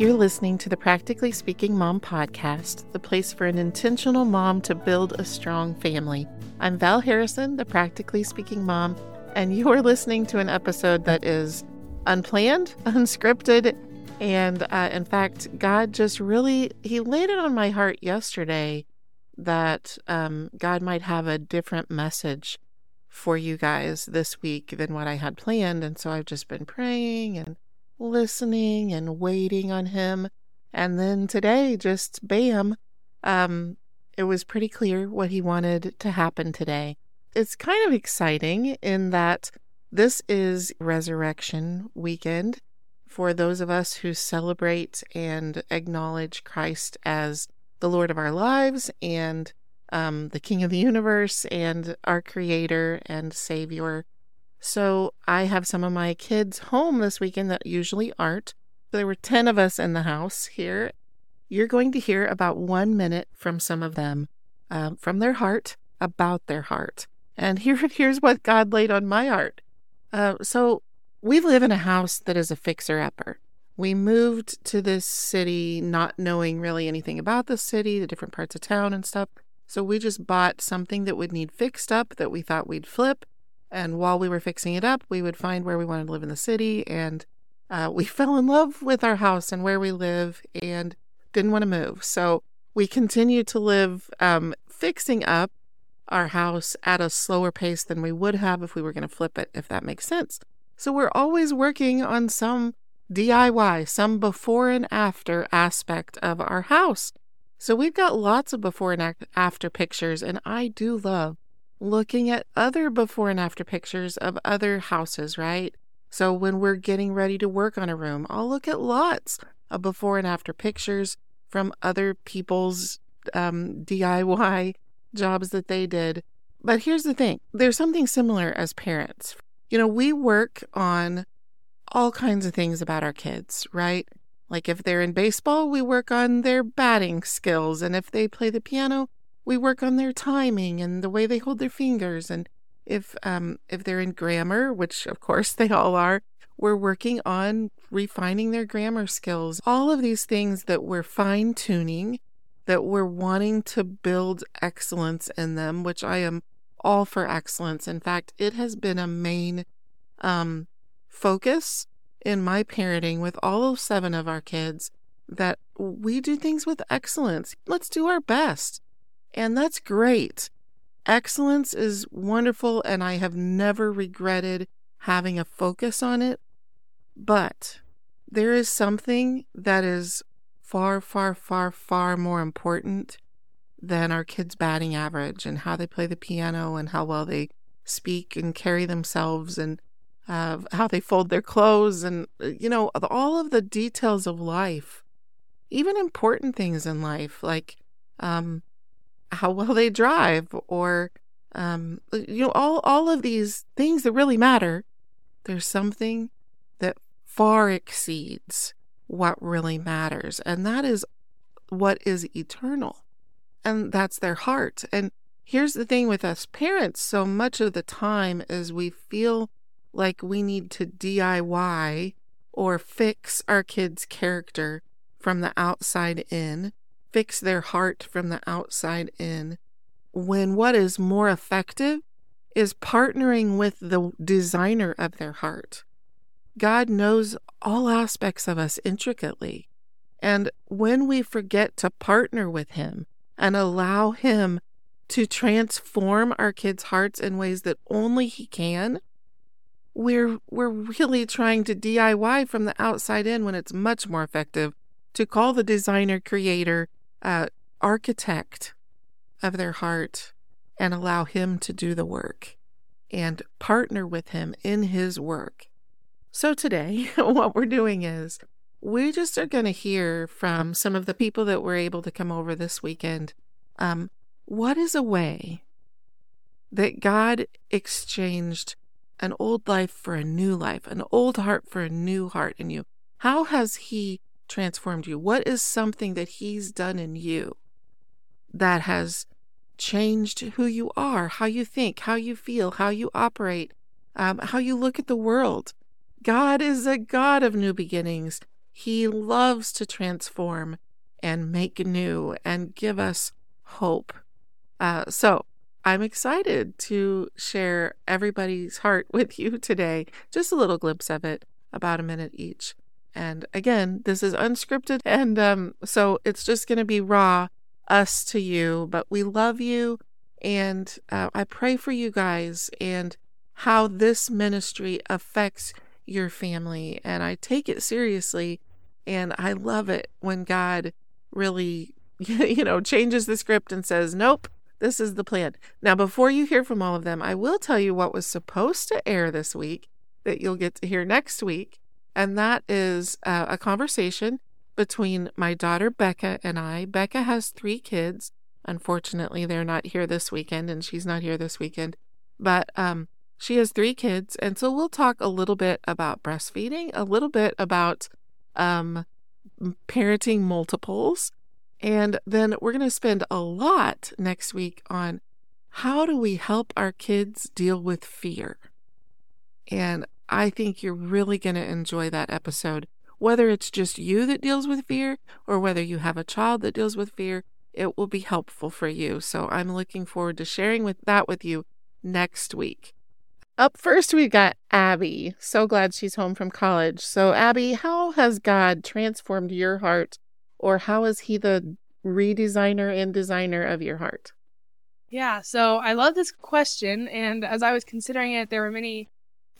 You're listening to the Practically Speaking Mom podcast, the place for an intentional mom to build a strong family. I'm Val Harrison, the Practically Speaking Mom, and you're listening to an episode that is unplanned, unscripted, and uh, in fact, God just really He laid it on my heart yesterday that um, God might have a different message for you guys this week than what I had planned, and so I've just been praying and listening and waiting on him. And then today, just bam, um, it was pretty clear what he wanted to happen today. It's kind of exciting in that this is Resurrection Weekend for those of us who celebrate and acknowledge Christ as the Lord of our lives and um, the King of the universe and our Creator and Savior so I have some of my kids home this weekend that usually aren't. There were 10 of us in the house here. You're going to hear about one minute from some of them, um, from their heart, about their heart. And here, here's what God laid on my heart. Uh, so we live in a house that is a fixer upper. We moved to this city not knowing really anything about the city, the different parts of town and stuff. So we just bought something that would need fixed up that we thought we'd flip and while we were fixing it up, we would find where we wanted to live in the city. And uh, we fell in love with our house and where we live and didn't want to move. So we continued to live um, fixing up our house at a slower pace than we would have if we were going to flip it, if that makes sense. So we're always working on some DIY, some before and after aspect of our house. So we've got lots of before and after pictures, and I do love looking at other before and after pictures of other houses, right? So when we're getting ready to work on a room, I'll look at lots of before and after pictures from other people's um, DIY jobs that they did. But here's the thing there's something similar as parents. You know, we work on all kinds of things about our kids, right? Like if they're in baseball, we work on their batting skills. And if they play the piano, we work on their timing and the way they hold their fingers and if um if they're in grammar which of course they all are we're working on refining their grammar skills. All of these things that we're fine tuning that we're wanting to build excellence in them which i am all for excellence. In fact it has been a main um focus in my parenting with all seven of our kids that we do things with excellence. Let's do our best and that's great. Excellence is wonderful, and I have never regretted having a focus on it. But there is something that is far, far, far, far more important than our kids' batting average and how they play the piano and how well they speak and carry themselves and uh, how they fold their clothes and, uh, you know, all of the details of life, even important things in life, like um, how well they drive or um, you know all all of these things that really matter there's something that far exceeds what really matters and that is what is eternal and that's their heart. And here's the thing with us parents so much of the time as we feel like we need to DIY or fix our kids' character from the outside in fix their heart from the outside in, when what is more effective is partnering with the designer of their heart. God knows all aspects of us intricately. And when we forget to partner with Him and allow Him to transform our kids' hearts in ways that only He can, we're, we're really trying to DIY from the outside in when it's much more effective to call the designer creator uh, architect of their heart and allow Him to do the work and partner with Him in His work. So, today, what we're doing is we just are going to hear from some of the people that were able to come over this weekend. Um, what is a way that God exchanged an old life for a new life, an old heart for a new heart in you? How has He transformed you? What is something that He's done in you that has changed who you are, how you think, how you feel, how you operate, um, how you look at the world? God is a God of new beginnings. He loves to transform and make new and give us hope. Uh, so I'm excited to share everybody's heart with you today, just a little glimpse of it, about a minute each. And again, this is unscripted, and um, so it's just going to be raw, us to you. But we love you, and uh, I pray for you guys and how this ministry affects your family. And I take it seriously, and I love it when God really, you know, changes the script and says, nope, this is the plan. Now, before you hear from all of them, I will tell you what was supposed to air this week that you'll get to hear next week. And that is uh, a conversation between my daughter Becca and I. Becca has three kids. Unfortunately, they're not here this weekend, and she's not here this weekend. But um, she has three kids. And so we'll talk a little bit about breastfeeding, a little bit about um, parenting multiples. And then we're going to spend a lot next week on how do we help our kids deal with fear. And I think you're really going to enjoy that episode. Whether it's just you that deals with fear or whether you have a child that deals with fear, it will be helpful for you. So I'm looking forward to sharing with that with you next week. Up first, we've got Abby. So glad she's home from college. So, Abby, how has God transformed your heart, or how is He the redesigner and designer of your heart? Yeah, so I love this question. And as I was considering it, there were many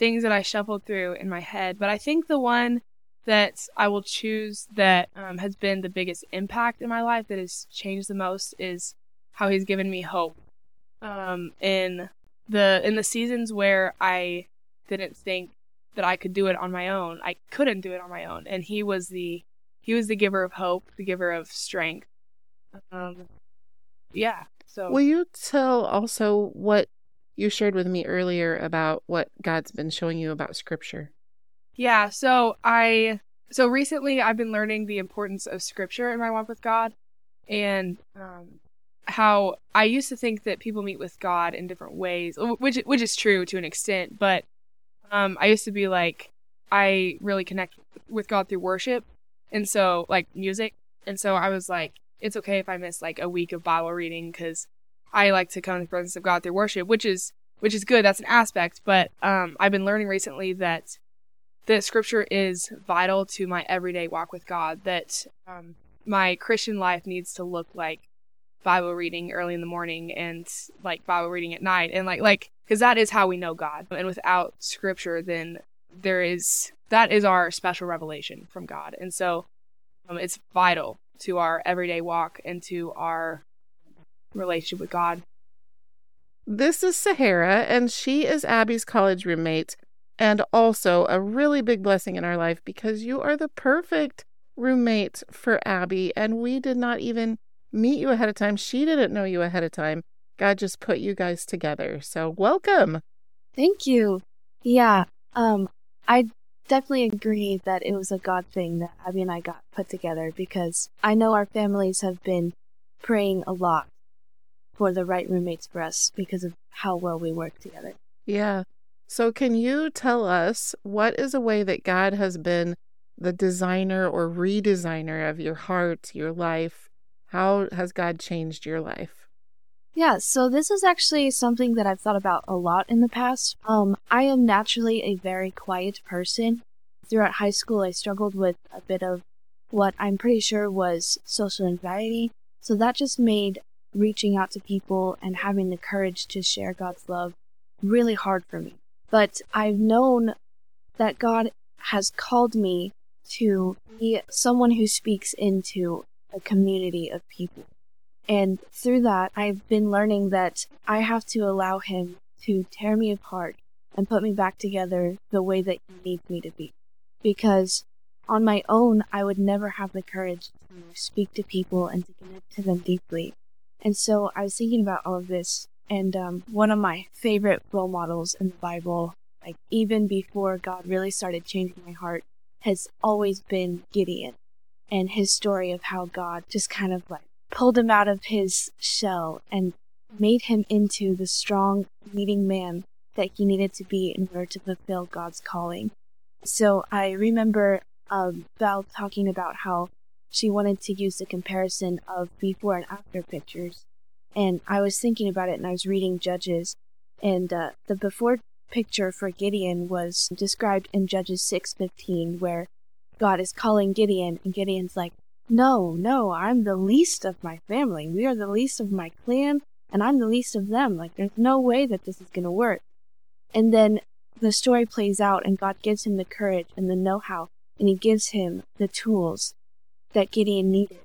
things that I shuffled through in my head. But I think the one that I will choose that um, has been the biggest impact in my life, that has changed the most, is how He's given me hope. Um, in the in the seasons where I didn't think that I could do it on my own, I couldn't do it on my own, and he was the he was the giver of hope, the giver of strength. Um, yeah. So will you tell also what you shared with me earlier about what God's been showing you about Scripture? Yeah. So I so recently I've been learning the importance of Scripture in my walk with God, and um, how I used to think that people meet with God in different ways, which which is true to an extent, but um, I used to be like I really connect with God through worship, and so like music, and so I was like, it's okay if I miss like a week of Bible reading because I like to come in the presence of God through worship, which is which is good. That's an aspect, but um, I've been learning recently that that Scripture is vital to my everyday walk with God. That um, my Christian life needs to look like Bible reading early in the morning and like Bible reading at night and like like because that is how we know God. And without scripture then there is that is our special revelation from God. And so um, it's vital to our everyday walk and to our relationship with God. This is Sahara and she is Abby's college roommate and also a really big blessing in our life because you are the perfect roommate for Abby and we did not even meet you ahead of time. She didn't know you ahead of time. God just put you guys together. So welcome. Thank you. Yeah. Um I definitely agree that it was a God thing that Abby and I got put together because I know our families have been praying a lot for the right roommates for us because of how well we work together. Yeah. So can you tell us what is a way that God has been the designer or redesigner of your heart, your life, how has God changed your life? Yeah, so this is actually something that I've thought about a lot in the past. Um, I am naturally a very quiet person. Throughout high school, I struggled with a bit of what I'm pretty sure was social anxiety. So that just made reaching out to people and having the courage to share God's love really hard for me. But I've known that God has called me to be someone who speaks into a community of people. And through that, I've been learning that I have to allow him to tear me apart and put me back together the way that he needs me to be. Because on my own, I would never have the courage to speak to people and to connect to them deeply. And so I was thinking about all of this, and um, one of my favorite role models in the Bible, like even before God really started changing my heart, has always been Gideon and his story of how God just kind of like pulled him out of his shell and made him into the strong, leading man that he needed to be in order to fulfill God's calling. So I remember um, Val talking about how she wanted to use the comparison of before and after pictures. And I was thinking about it and I was reading Judges, and uh, the before picture for Gideon was described in Judges 6:15 where God is calling Gideon and Gideon's like, "No, no, I'm the least of my family. We are the least of my clan and I'm the least of them. Like there's no way that this is going to work." And then the story plays out and God gives him the courage and the know-how and he gives him the tools that Gideon needed.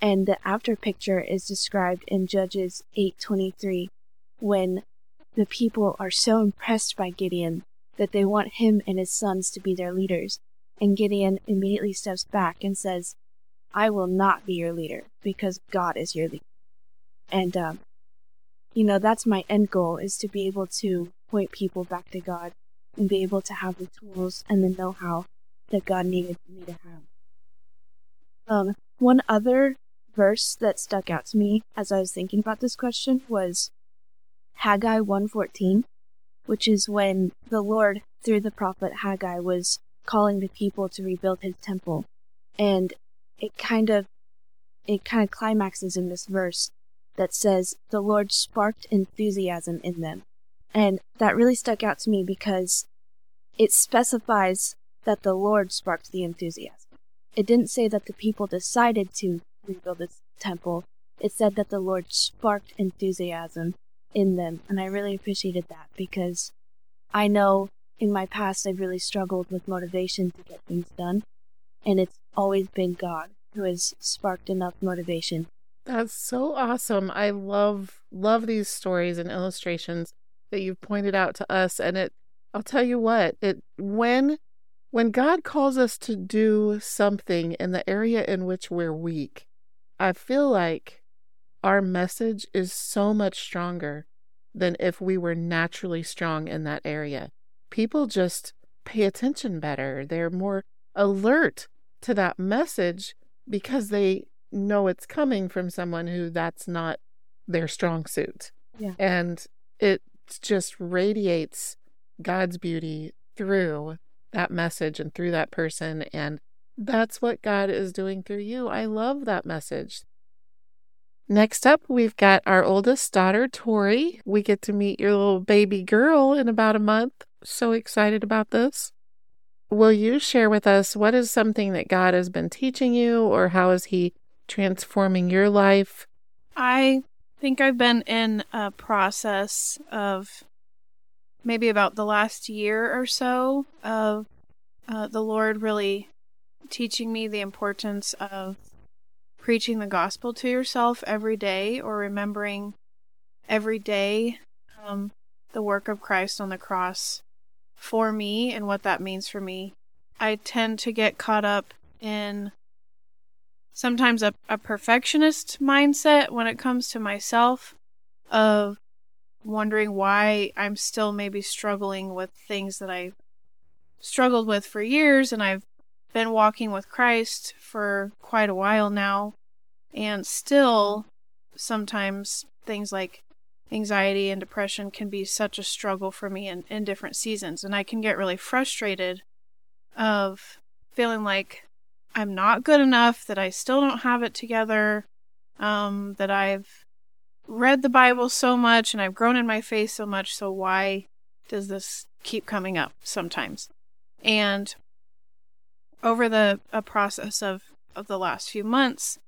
And the after picture is described in Judges 8:23 when the people are so impressed by Gideon that they want him and his sons to be their leaders. And Gideon immediately steps back and says, I will not be your leader because God is your leader. And, um, you know, that's my end goal is to be able to point people back to God and be able to have the tools and the know how that God needed me to have. Um, one other verse that stuck out to me as I was thinking about this question was Haggai 1:14, which is when the Lord through the prophet Haggai was calling the people to rebuild his temple. And it kind of it kind of climaxes in this verse that says the Lord sparked enthusiasm in them. And that really stuck out to me because it specifies that the Lord sparked the enthusiasm. It didn't say that the people decided to rebuild the temple. It said that the Lord sparked enthusiasm in them, and I really appreciated that because I know in my past I've really struggled with motivation to get things done, and it's always been God who has sparked enough motivation. That's so awesome. I love love these stories and illustrations that you've pointed out to us and it I'll tell you what, it when when God calls us to do something in the area in which we're weak, I feel like our message is so much stronger than if we were naturally strong in that area. People just pay attention better. They're more alert to that message because they know it's coming from someone who that's not their strong suit. Yeah. And it just radiates God's beauty through that message and through that person. And that's what God is doing through you. I love that message. Next up, we've got our oldest daughter, Tori. We get to meet your little baby girl in about a month. So excited about this. Will you share with us what is something that God has been teaching you, or how is He transforming your life? I think I've been in a process of maybe about the last year or so of uh, the Lord really teaching me the importance of preaching the gospel to yourself every day or remembering every day um, the work of Christ on the cross for me and what that means for me. I tend to get caught up in sometimes a, a perfectionist mindset when it comes to myself of wondering why I'm still maybe struggling with things that I struggled with for years and I've been walking with Christ for quite a while now. And still sometimes things like anxiety and depression can be such a struggle for me in, in different seasons. And I can get really frustrated of feeling like I'm not good enough, that I still don't have it together, um, that I've read the Bible so much and I've grown in my faith so much, so why does this keep coming up sometimes? And over the a process of, of the last few months,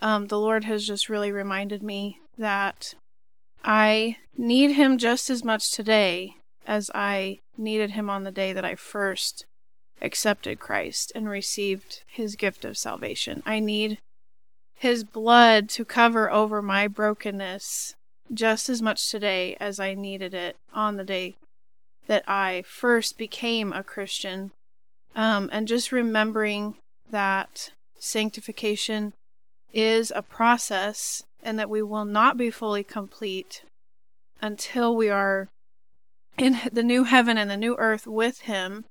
um, the Lord has just really reminded me that I need Him just as much today as I needed Him on the day that I first accepted Christ and received His gift of salvation. I need his blood to cover over my brokenness just as much today as I needed it on the day that I first became a Christian. Um, and just remembering that sanctification is a process and that we will not be fully complete until we are in the new heaven and the new earth with Him.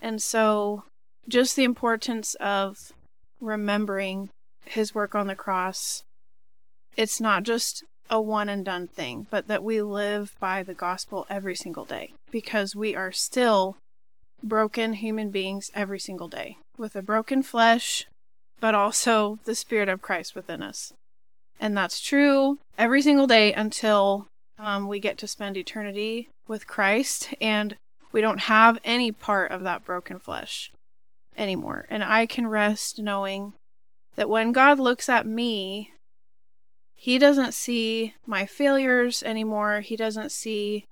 And so, just the importance of remembering his work on the cross, it's not just a one and done thing, but that we live by the gospel every single day because we are still broken human beings every single day with a broken flesh, but also the Spirit of Christ within us. And that's true every single day until um, we get to spend eternity with Christ and we don't have any part of that broken flesh anymore. And I can rest knowing that when God looks at me, He doesn't see my failures anymore. He doesn't see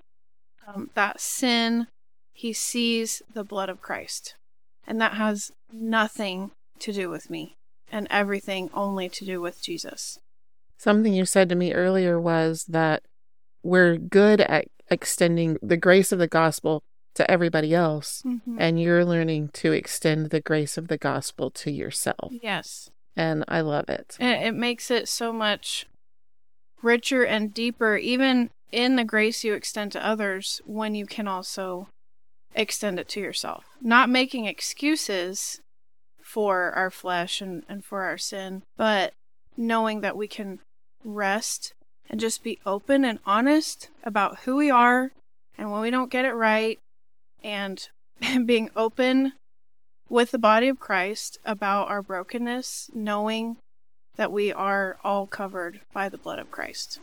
um, that sin. He sees the blood of Christ. And that has nothing to do with me and everything only to do with Jesus. Something you said to me earlier was that we're good at extending the grace of the gospel to everybody else, Mm-hmm. and you're learning to extend the grace of the gospel to yourself. Yes. And I love it. It makes it so much richer and deeper, even in the grace you extend to others, when you can also extend it to yourself. Not making excuses for our flesh and, and for our sin, but knowing that we can rest and just be open and honest about who we are and when we don't get it right, and being open with the body of Christ about our brokenness, knowing that we are all covered by the blood of Christ.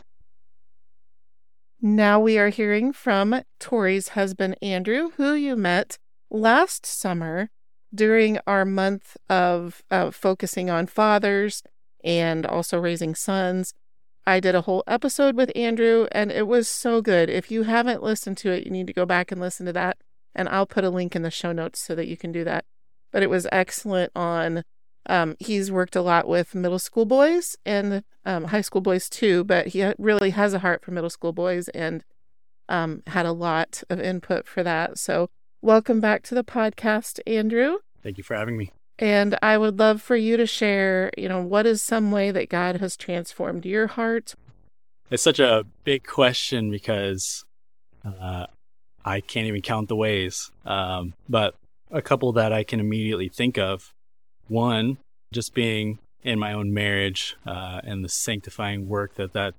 Now we are hearing from Tori's husband, Andrew, who you met last summer during our month of uh, focusing on fathers and also raising sons. I did a whole episode with Andrew, and it was so good. If you haven't listened to it, you need to go back and listen to that. And I'll put a link in the show notes so that you can do that. But it was excellent on. Um, he's worked a lot with middle school boys and um, high school boys too, but he really has a heart for middle school boys and um, had a lot of input for that. So, welcome back to the podcast, Andrew. Thank you for having me. And I would love for you to share, you know, what is some way that God has transformed your heart? It's such a big question because uh, I can't even count the ways. Um, but a couple that I can immediately think of. One, just being in my own marriage uh, and the sanctifying work that that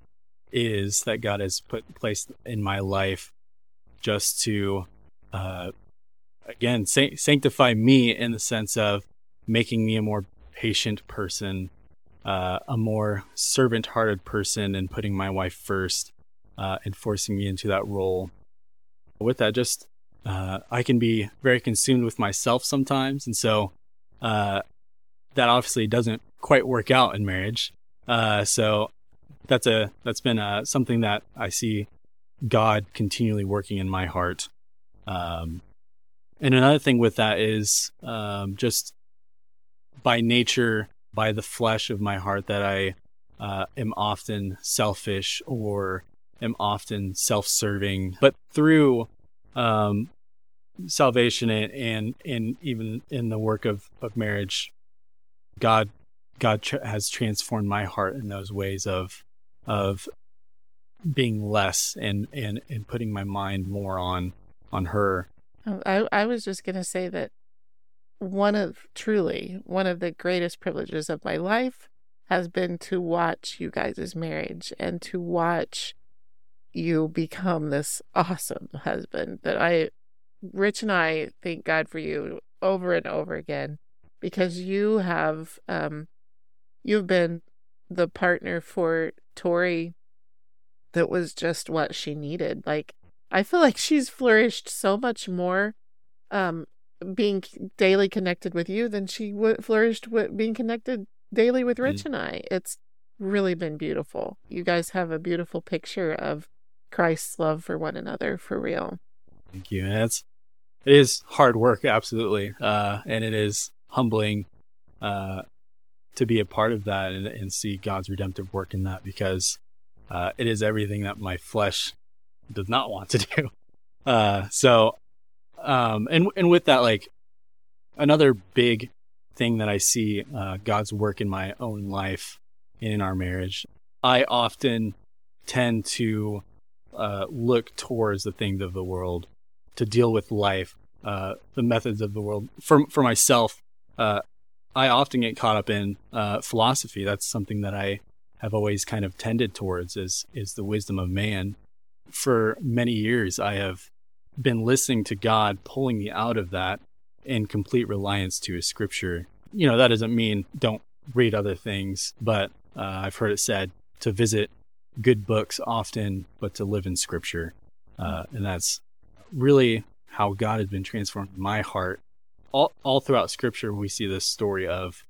is that God has put placed in my life, just to uh, again san- sanctify me in the sense of making me a more patient person, uh, a more servant hearted person, and putting my wife first uh, and forcing me into that role. With that, just uh, I can be very consumed with myself sometimes. And so uh, that obviously doesn't quite work out in marriage. Uh, so that's a that's been uh, something that I see God continually working in my heart. Um, and another thing with that is um, just by nature, by the flesh of my heart, that I uh, am often selfish or am often self-serving. But through um, salvation and, and and even in the work of, of marriage, God God has transformed my heart in those ways of of being less and and and putting my mind more on on her. I, I was just to say that one of truly one of the greatest privileges of my life has been to watch you guys' marriage and to watch you become this awesome husband that I Rich and I thank God for you over and over again because you have um you've been the partner for Tori that was just what she needed. Like I feel like she's flourished so much more um being daily connected with you than she w- flourished with being connected daily with Rich and I. It's really been beautiful. You guys have a beautiful picture of Christ's love for one another for real. Thank you. And it's it is hard work, absolutely, uh, and it is humbling uh, to be a part of that and, and see God's redemptive work in that because uh, it is everything that my flesh does not want to do. Uh, so, um, and and with that, like another big thing that I see uh, God's work in my own life and in our marriage, I often tend to uh, look towards the things of the world to deal with life, uh, the methods of the world. For for myself, uh, I often get caught up in uh, philosophy. That's something that I have always kind of tended towards is is the wisdom of man. For many years, I have been listening to God pulling me out of that in complete reliance to his scripture. You know, that doesn't mean don't read other things, but uh, I've heard it said to visit good books often, but to live in scripture. Uh, and that's really how God has been transformed my heart. All, all throughout scripture, we see this story of,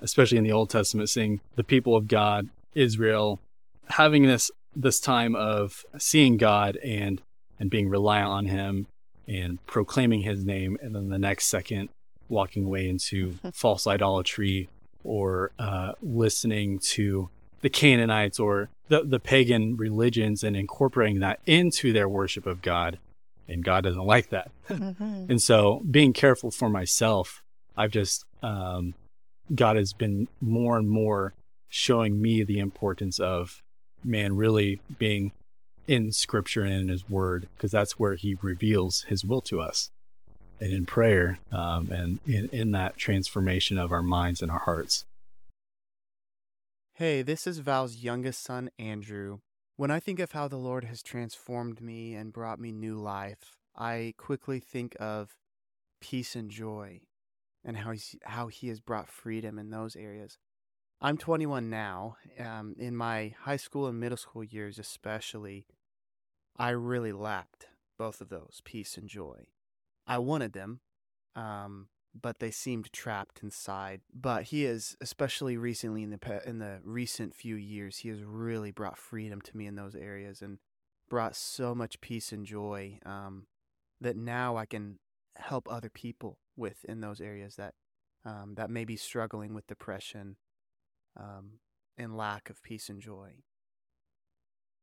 especially in the Old Testament, seeing the people of God, Israel, having this this time of seeing God and and being reliant on him and proclaiming his name and then the next second walking away into false idolatry or uh, listening to the Canaanites or the, the pagan religions and incorporating that into their worship of God. And God doesn't like that. Mm-hmm. and so being careful for myself, I've just, um, God has been more and more showing me the importance of man really being in scripture and in his word, because that's where he reveals his will to us. And in prayer, um, and in, in that transformation of our minds and our hearts. Hey, this is Val's youngest son, Andrew. When I think of how the Lord has transformed me and brought me new life, I quickly think of peace and joy and how, he's, how he has brought freedom in those areas. I'm 21 now. Um, in my high school and middle school years, especially, I really lacked both of those peace and joy. I wanted them, um, but they seemed trapped inside. But he has, especially recently in the in the recent few years, he has really brought freedom to me in those areas and brought so much peace and joy um, that now I can help other people with in those areas that um, that may be struggling with depression um, and lack of peace and joy.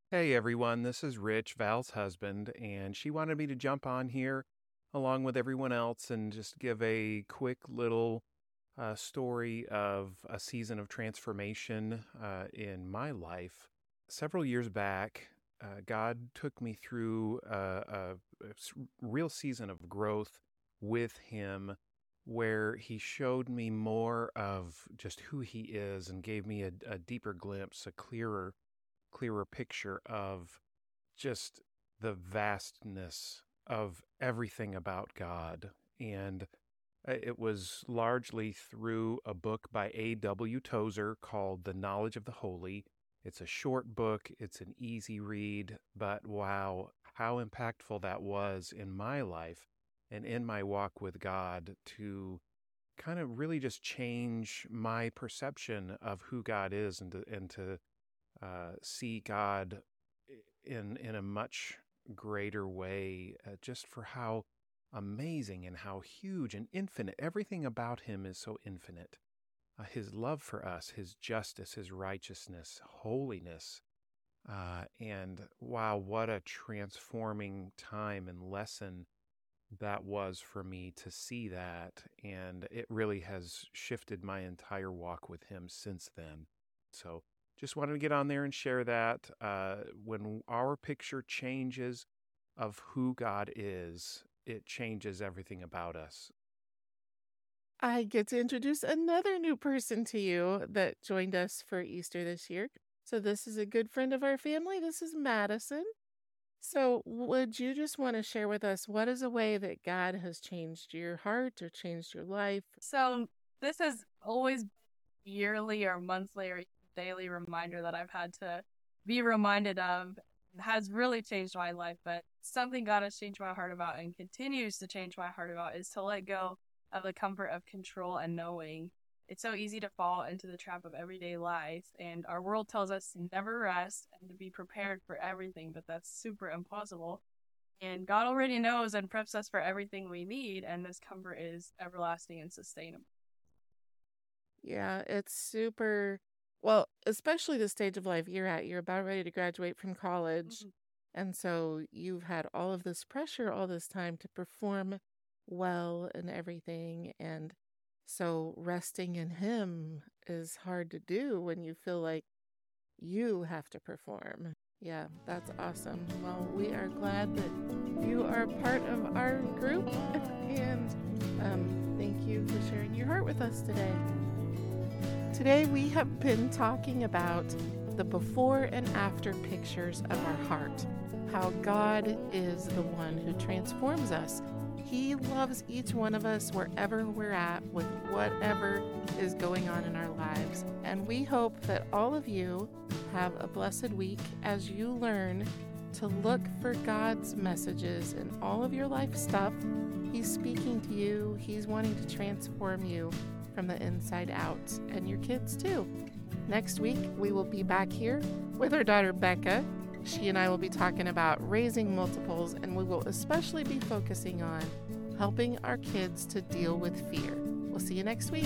Hey everyone, this is Rich, Val's husband, and she wanted me to jump on here along with everyone else and just give a quick little uh, story of a season of transformation uh, in my life. Several years back, uh, God took me through a, a, real season of growth with Him where he showed me more of just who he is and gave me a, a deeper glimpse, a clearer, clearer picture of just the vastness of everything about God. And uh, it was largely through a book by A.W. Tozer called The Knowledge of the Holy. It's a short book, it's an easy read, but wow, how impactful that was in my life and in my walk with God to kind of really just change my perception of who God is and to, and to uh, see God in in a much greater way uh, just for how amazing and how huge and infinite everything about him is so infinite uh, his love for us his justice his righteousness holiness uh, and wow what a transforming time and lesson that was for me to see that. And it really has shifted my entire walk with Him since then. So just wanted to get on there and share that. Uh, when our picture changes of who God is, it changes everything about us. I get to introduce another new person to you that joined us for Easter this year. So, this is a good friend of our family. This is Madison. So, would you just want to share with us what is a way that God has changed your heart or changed your life? So, this is always yearly or monthly or daily reminder that I've had to be reminded of has really changed my life, but something God has changed my heart about and continues to change my heart about is to let go of the comfort of control and knowing it's so easy to fall into the trap of everyday life, and our world tells us to never rest and to be prepared for everything, but that's super impossible. And God already knows and preps us for everything we need, and this comfort is everlasting and sustainable. Yeah, it's super well, especially the stage of life you're at. You're about ready to graduate from college. Mm-hmm. And so you've had all of this pressure all this time to perform well and everything. And so resting in Him is hard to do when you feel like you have to perform. Yeah, that's awesome. Well, we are glad that you are part of our group, and um, thank you for sharing your heart with us today. Today, we have been talking about the before and after pictures of our heart. how God is the one who transforms us. He loves each one of us wherever we're at with whatever is going on in our lives. And we hope that all of you have a blessed week as you learn to look for God's messages in all of your life stuff. He's speaking to you, He's wanting to transform you from the inside out, and your kids too. Next week, we will be back here with our daughter Becca. She and I will be talking about raising multiples, and we will especially be focusing on helping our kids to deal with fear. We'll see you next week.